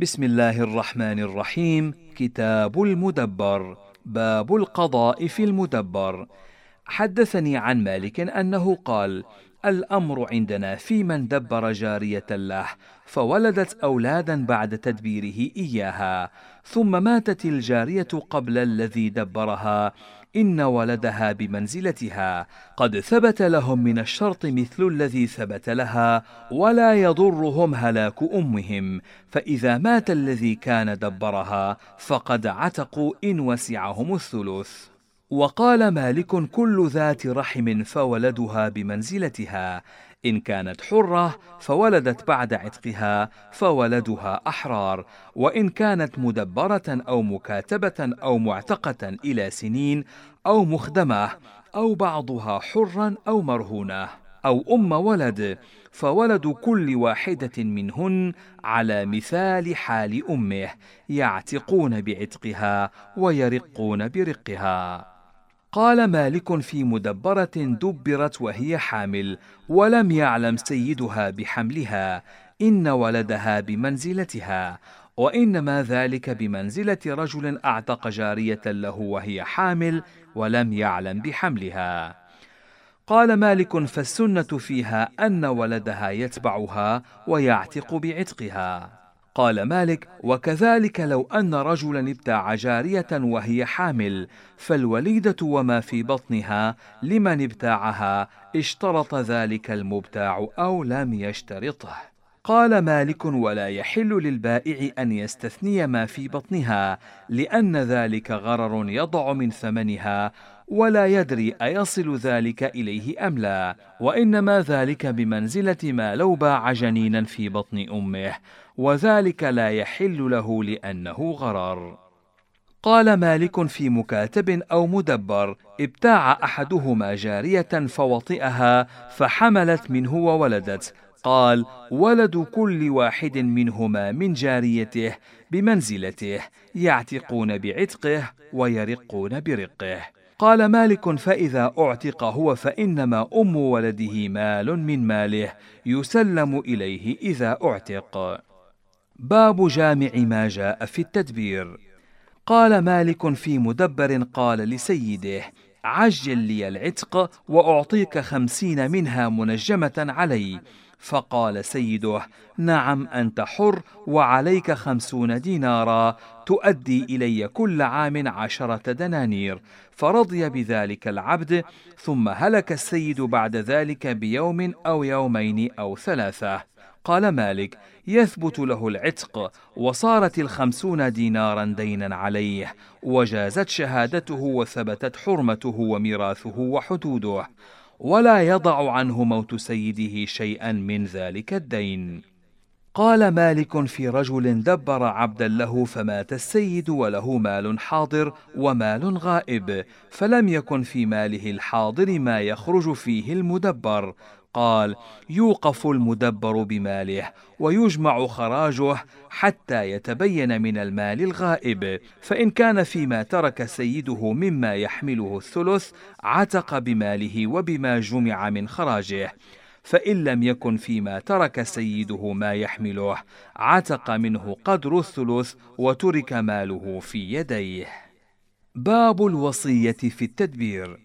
بسم الله الرحمن الرحيم. كتاب المدبر. باب القضاء في المدبر. حدثني عن مالك أنه قال الأمر عندنا في من دبر جارية له فولدت أولادا بعد تدبيره إياها. ثم ماتت الجارية قبل الذي دبرها. إن ولدها بمنزلتها. قد ثبت لهم من الشرط مثل الذي ثبت لها ولا يضرهم هلاك أمهم. فإذا مات الذي كان دبرها فقد عتقوا إن وسعهم الثلث. وقال مالك كل ذات رحم فولدها بمنزلتها إن كانت حرة فولدت بعد عتقها فولدها أحرار، وإن كانت مدبرة أو مكاتبة أو معتقة إلى سنين أو مخدمة أو بعضها حرا أو مرهونة أو أم ولد، فولد كل واحدة منهن على مثال حال أمه، يعتقون بعتقها ويرقون برقها. قال مالك في مدبرة دبرت وهي حامل ولم يعلم سيدها بحملها إن ولدها بمنزلتها وإنما ذلك بمنزلة رجل أعتق جارية له وهي حامل ولم يعلم بحملها. قال مالك فالسنة فيها أن ولدها يتبعها ويعتق بعتقها. قال مالك وكذلك لو أن رجلا ابتاع جارية وهي حامل فالوليدة وما في بطنها لمن ابتاعها؟ اشترط ذلك المبتاع أو لم يشترطه. قال مالك ولا يحل للبائع أن يستثني ما في بطنها لأن ذلك غرر يضع من ثمنها ولا يدري أيصل ذلك إليه أم لا وإنما ذلك بمنزلة ما لو باع جنينا في بطن أمه وذلك لا يحل له لأنه غرر. قال مالك في مكاتب أو مدبر: ابتاع أحدهما جارية فوطئها فحملت منه وولدت، قال: ولد كل واحد منهما من جاريته بمنزلته، يعتقون بعتقه ويرقون برقه. قال مالك فإذا أعتق هو فإنما أم ولده مال من ماله يسلم إليه إذا أعتق. باب جامع ما جاء في التدبير قال مالك في مدبر قال لسيده عجل لي العتق وأعطيك خمسين منها منجمة علي فقال سيده نعم أنت حر وعليك خمسون دينارا تؤدي إلي كل عام عشرة دنانير. فرضي بذلك العبد ثم هلك السيد بعد ذلك بيوم أو يومين أو ثلاثة. قال مالك يثبت له العتق وصارت الخمسون دينارا دينا عليه وجازت شهادته وثبتت حرمته وميراثه وحدوده. ولا يضع عنه موت سيده شيئا من ذلك الدين. قال مالك في رجل دبر عبدا له فمات السيد وله مال حاضر ومال غائب فلم يكن في ماله الحاضر ما يخرج فيه المدبر. قال يوقف المدبر بماله ويجمع خراجه حتى يتبين من المال الغائب. فإن كان فيما ترك سيده مما يحمله الثلث عتق بماله وبما جمع من خراجه. فإن لم يكن فيما ترك سيده ما يحمله عتق منه قدر الثلث وترك ماله في يديه. باب الوصية في التدبير.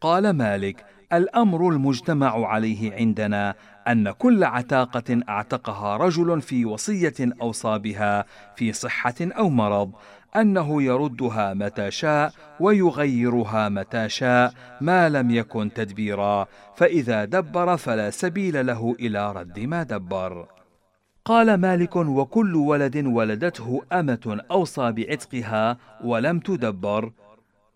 قال مالك الأمر المجتمع عليه عندنا أن كل عتاقة أعتقها رجل في وصية اوصى بها في صحة أو مرض أنه يردها متى شاء ويغيرها متى شاء ما لم يكن تدبيرا فإذا دبر فلا سبيل له إلى رد ما دبر. قال مالك وكل ولد ولدته أمة أوصى بعتقها ولم تدبر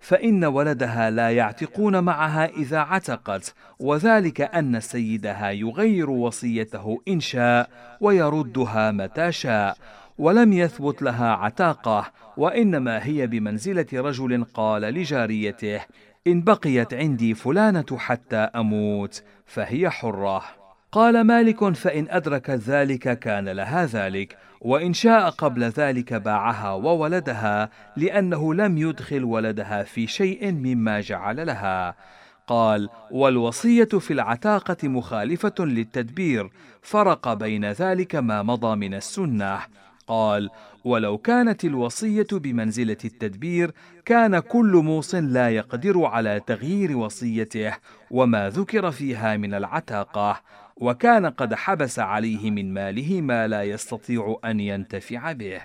فإن ولدها لا يعتقون معها إذا عتقت وذلك أن سيدها يغير وصيته إن شاء ويردها متى شاء ولم يثبت لها عتاقة وإنما هي بمنزلة رجل قال لجاريته إن بقيت عندي فلانة حتى أموت فهي حرة. قال مالك فإن أدركت ذلك كان لها ذلك وإن شاء قبل ذلك باعها وولدها لأنه لم يدخل ولدها في شيء مما جعل لها. قال والوصية في العتاقة مخالفة للتدبير فرق بين ذلك ما مضى من السنة. قال ولو كانت الوصية بمنزلة التدبير كان كل موص لا يقدر على تغيير وصيته وما ذكر فيها من العتاقة. وكان قد حبس عليه من ماله ما لا يستطيع أن ينتفع به.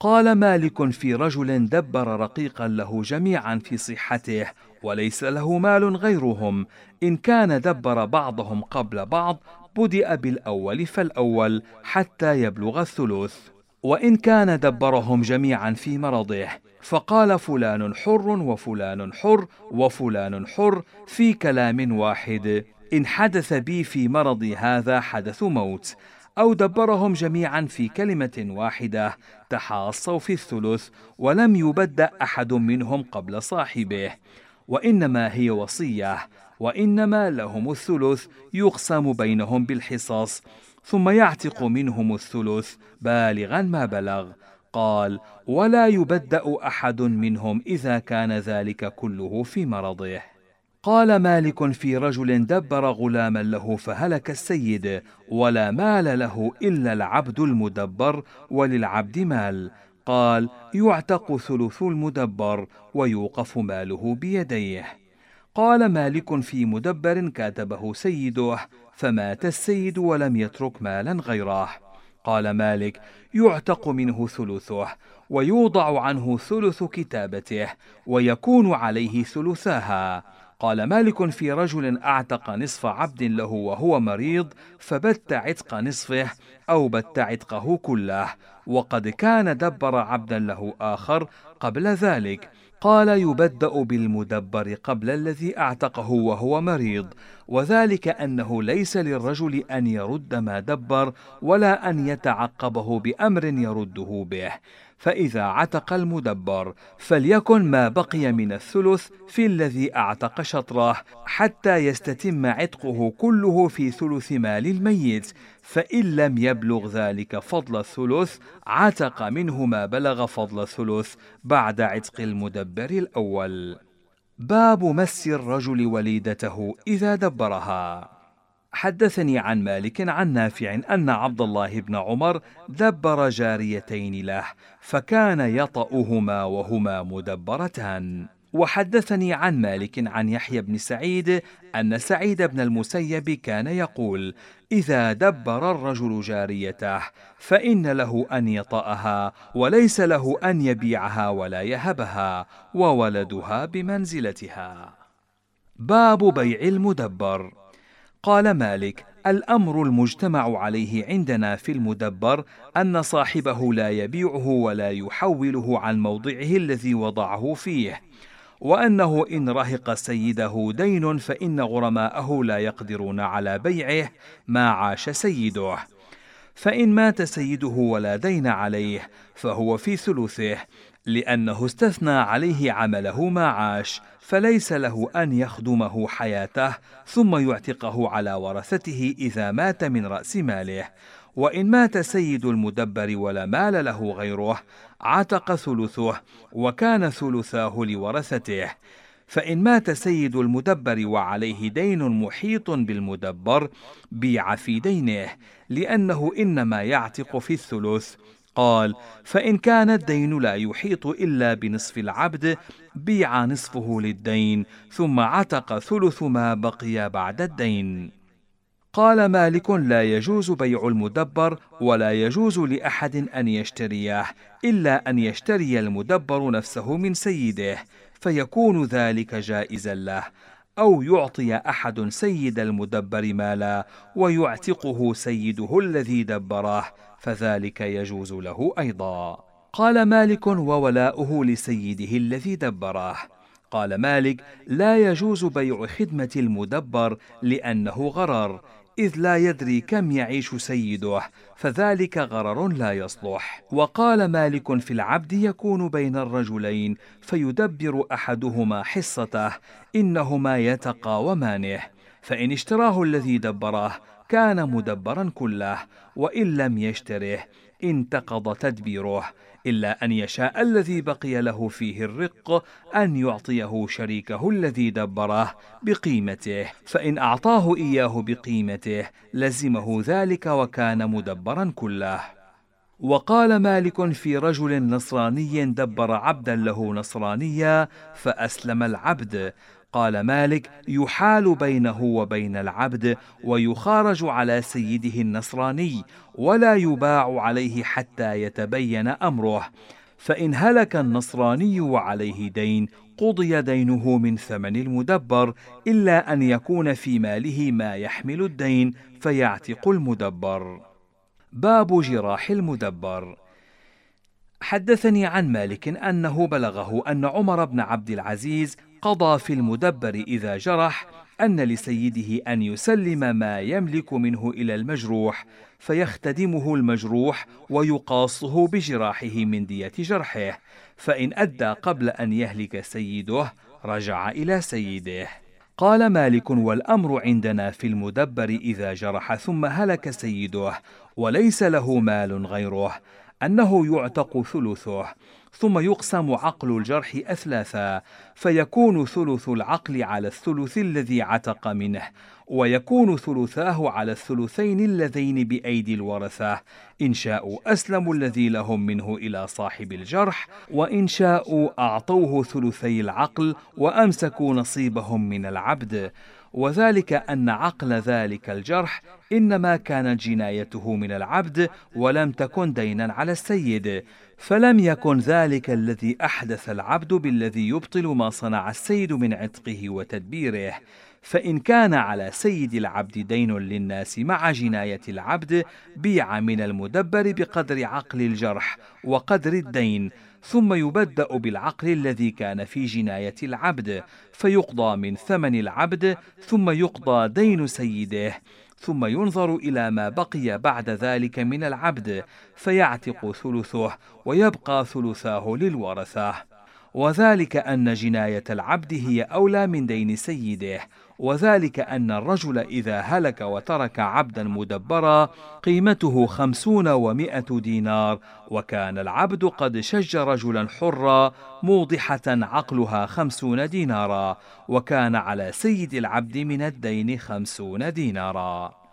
قال مالك في رجل دبر رقيقا له جميعا في صحته وليس له مال غيرهم. إن كان دبر بعضهم قبل بعض بدأ بالأول فالأول حتى يبلغ الثلث. وإن كان دبرهم جميعا في مرضه فقال فلان حر وفلان حر وفلان حر في كلام واحد. إن حدث بي في مرضي هذا حدث موت أو دبرهم جميعا في كلمة واحدة تحاصوا في الثلث ولم يبدأ أحد منهم قبل صاحبه. وإنما هي وصية وإنما لهم الثلث يقسم بينهم بالحصص ثم يعتق منهم الثلث بالغا ما بلغ. قال ولا يبدأ أحد منهم إذا كان ذلك كله في مرضه. قال مالك في رجل دبر غلاما له فهلك السيد ولا مال له إلا العبد المدبر وللعبد مال. قال يعتق ثلث المدبر ويوقف ماله بيديه. قال مالك في مدبر كاتبه سيده فمات السيد ولم يترك مالا غيره. قال مالك يعتق منه ثلثه ويوضع عنه ثلث كتابته ويكون عليه ثلثاها. قال مالك في رجل أعتق نصف عبد له وهو مريض فبت عتق نصفه أو بت عتقه كله وقد كان دبر عبدا له آخر قبل ذلك. قال يبدأ بالمدبر قبل الذي أعتقه وهو مريض وذلك أنه ليس للرجل أن يرد ما دبر ولا أن يتعقبه بأمر يرده به. فإذا عتق المدبر فليكن ما بقي من الثلث في الذي أعتق شطره حتى يستتم عتقه كله في ثلث مال الميت فإن لم يبلغ ذلك فضل الثلث عتق منه ما بلغ فضل الثلث بعد عتق المدبر الأول. باب مس الرجل وليدته إذا دبرها. حدثني عن مالك عن نافع أن عبد الله بن عمر دبر جاريتين له فكان يطأهما وهما مدبرتان. وحدثني عن مالك عن يحيى بن سعيد أن سعيد بن المسيب كان يقول إذا دبر الرجل جاريته فإن له أن يطأها وليس له أن يبيعها ولا يهبها وولدها بمنزلتها. باب بيع المدبر. قال مالك الأمر المجتمع عليه عندنا في المدبر أن صاحبه لا يبيعه ولا يحوله عن موضعه الذي وضعه فيه وأنه إن رهق سيده دين فإن غرماءه لا يقدرون على بيعه ما عاش سيده فإن مات سيده ولا دين عليه فهو في ثلثه لأنه استثنى عليه عمله ما عاش فليس له أن يخدمه حياته ثم يعتقه على ورثته إذا مات من رأس ماله. وإن مات سيد المدبر ولا مال له غيره عتق ثلثه وكان ثلثاه لورثته. فإن مات سيد المدبر وعليه دين محيط بالمدبر بيع في دينه لأنه إنما يعتق في الثلث. قال فإن كان الدين لا يحيط إلا بنصف العبد بيع نصفه للدين ثم عتق ثلث ما بقي بعد الدين. قال مالك لا يجوز بيع المدبر ولا يجوز لأحد أن يشتريه إلا أن يشتري المدبر نفسه من سيده فيكون ذلك جائزا له. أو يعطي أحد سيد المدبر مالا ويعتقه سيده الذي دبره فذلك يجوز له أيضا. قال مالك وولاؤه لسيده الذي دبره. قال مالك لا يجوز بيع خدمة المدبر لأنه غرر إذ لا يدري كم يعيش سيده فذلك غرر لا يصلح. وقال مالك في العبد يكون بين الرجلين فيدبر أحدهما حصته إنهما يتقاومانه. فإن اشتراه الذي دبره كان مدبرا كله وإن لم يشتره انتقض تدبيره إلا أن يشاء الذي بقي له فيه الرق أن يعطيه شريكه الذي دبره بقيمته فإن أعطاه إياه بقيمته لزمه ذلك وكان مدبرا كله. وقال مالك في رجل نصراني دبر عبدا له نصرانيا فأسلم العبد قال مالك يحال بينه وبين العبد ويخارج على سيده النصراني ولا يباع عليه حتى يتبين أمره. فإن هلك النصراني وعليه دين قضي دينه من ثمن المدبر إلا أن يكون في ماله ما يحمل الدين فيعتق المدبر. باب جراح المدبر. حدثني عن مالك أنه بلغه أن عمر بن عبد العزيز قضى في المدبر إذا جرح أن لسيده أن يسلم ما يملك منه إلى المجروح فيختدمه المجروح ويقاصه بجراحه من دية جرحه فإن أدى قبل أن يهلك سيده رجع إلى سيده. قال مالك والأمر عندنا في المدبر إذا جرح ثم هلك سيده وليس له مال غيره أنه يعتق ثلثه ثم يقسم عقل الجرح أثلاثا فيكون ثلث العقل على الثلث الذي عتق منه ويكون ثلثاه على الثلثين اللذين بأيدي الورثة إن شاءوا أسلموا الذي لهم منه إلى صاحب الجرح وإن شاءوا أعطوه ثلثي العقل وأمسكوا نصيبهم من العبد. وذلك أن عقل ذلك الجرح إنما كانت جنايته من العبد ولم تكن دينا على السيد فلم يكن ذلك الذي أحدث العبد بالذي يبطل ما صنع السيد من عتقه وتدبيره. فإن كان على سيد العبد دين للناس مع جناية العبد بيع من المدبر بقدر عقل الجرح وقدر الدين. ثم يبدأ بالعقل الذي كان في جناية العبد فيقضى من ثمن العبد ثم يقضى دين سيده ثم ينظر إلى ما بقي بعد ذلك من العبد فيعتق ثلثه ويبقى ثلثاه للورثة. وذلك أن جناية العبد هي أولى من دين سيده وذلك أن الرجل إذا هلك وترك عبدا مدبرا قيمته خمسون ومائة دينار وكان العبد قد شج رجلا حرا موضحة عقلها خمسون دينارا وكان على سيد العبد من الدين خمسون دينارا.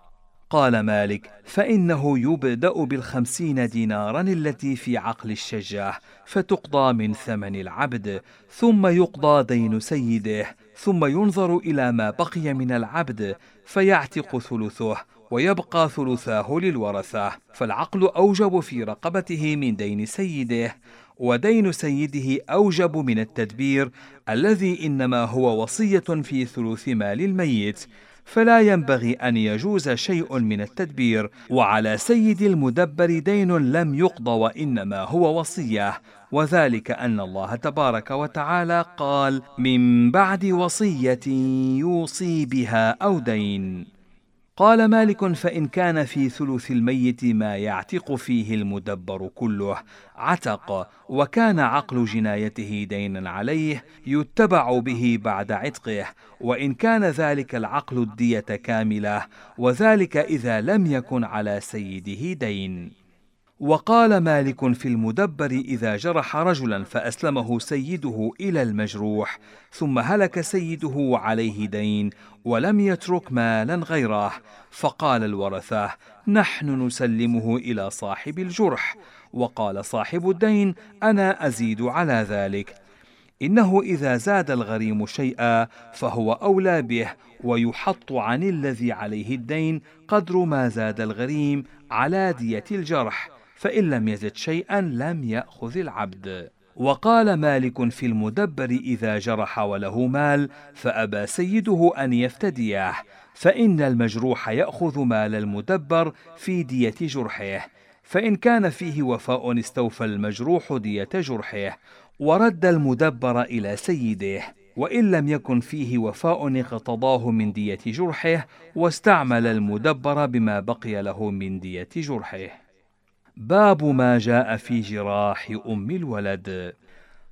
قال مالك فإنه يبدأ بالخمسين دينارا التي في عقل الشجاح فتقضى من ثمن العبد ثم يقضى دين سيده ثم ينظر إلى ما بقي من العبد فيعتق ثلثه ويبقى ثلثاه للورثة فالعقل أوجب في رقبته من دين سيده ودين سيده أوجب من التدبير الذي إنما هو وصية في ثلث مال الميت. فلا ينبغي أن يجوز شيء من التدبير وعلى سيد المدبر دين لم يقضى وإنما هو وصية. وذلك أن الله تبارك وتعالى قال من بعد وصية يوصي بها أو دين قال مالك فإن كان في ثلث الميت ما يعتق فيه المدبر كله عتق وكان عقل جنايته دينا عليه يتبع به بعد عتقه وإن كان ذلك العقل الدية كاملة وذلك إذا لم يكن على سيده دين. وقال مالك في المدبر إذا جرح رجلا فأسلمه سيده إلى المجروح ثم هلك سيده وعليه دين ولم يترك مالا غيره فقال الورثة نحن نسلمه إلى صاحب الجرح. وقال صاحب الدين أنا أزيد على ذلك. إنه إذا زاد الغريم شيئا فهو أولى به ويحط عن الذي عليه الدين قدر ما زاد الغريم على دية الجرح. فإن لم يزد شيئا لم يأخذ العبد. وقال مالك في المدبر إذا جرح وله مال فأبى سيده أن يفتديه فإن المجروح يأخذ مال المدبر في دية جرحه فإن كان فيه وفاء استوفى المجروح دية جرحه ورد المدبر إلى سيده وإن لم يكن فيه وفاء اقتضاه من دية جرحه واستعمل المدبر بما بقي له من دية جرحه. باب ما جاء في جراح أم الولد.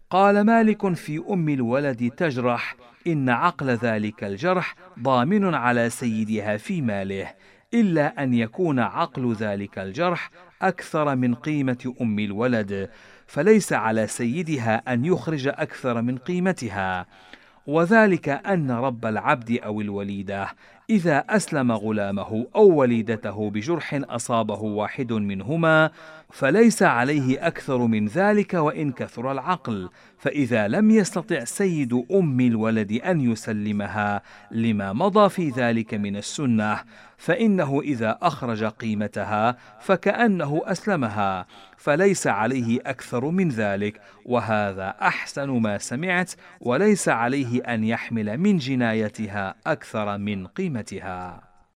قال مالك في أم الولد تجرح إن عقل ذلك الجرح ضامن على سيدها في ماله إلا أن يكون عقل ذلك الجرح أكثر من قيمة أم الولد فليس على سيدها أن يخرج أكثر من قيمتها. وذلك أن رب العبد أو الوليدة إذا أسلم غلامه أو وليدته بجرح أصابه واحد منهما فليس عليه أكثر من ذلك وإن كثر العقل فإذا لم يستطع سيد أم الولد أن يسلمها لما مضى في ذلك من السنة فإنه إذا أخرج قيمتها فكأنه أسلمها. فليس عليه أكثر من ذلك وهذا أحسن ما سمعت وليس عليه أن يحمل من جنايتها أكثر من قيمتها.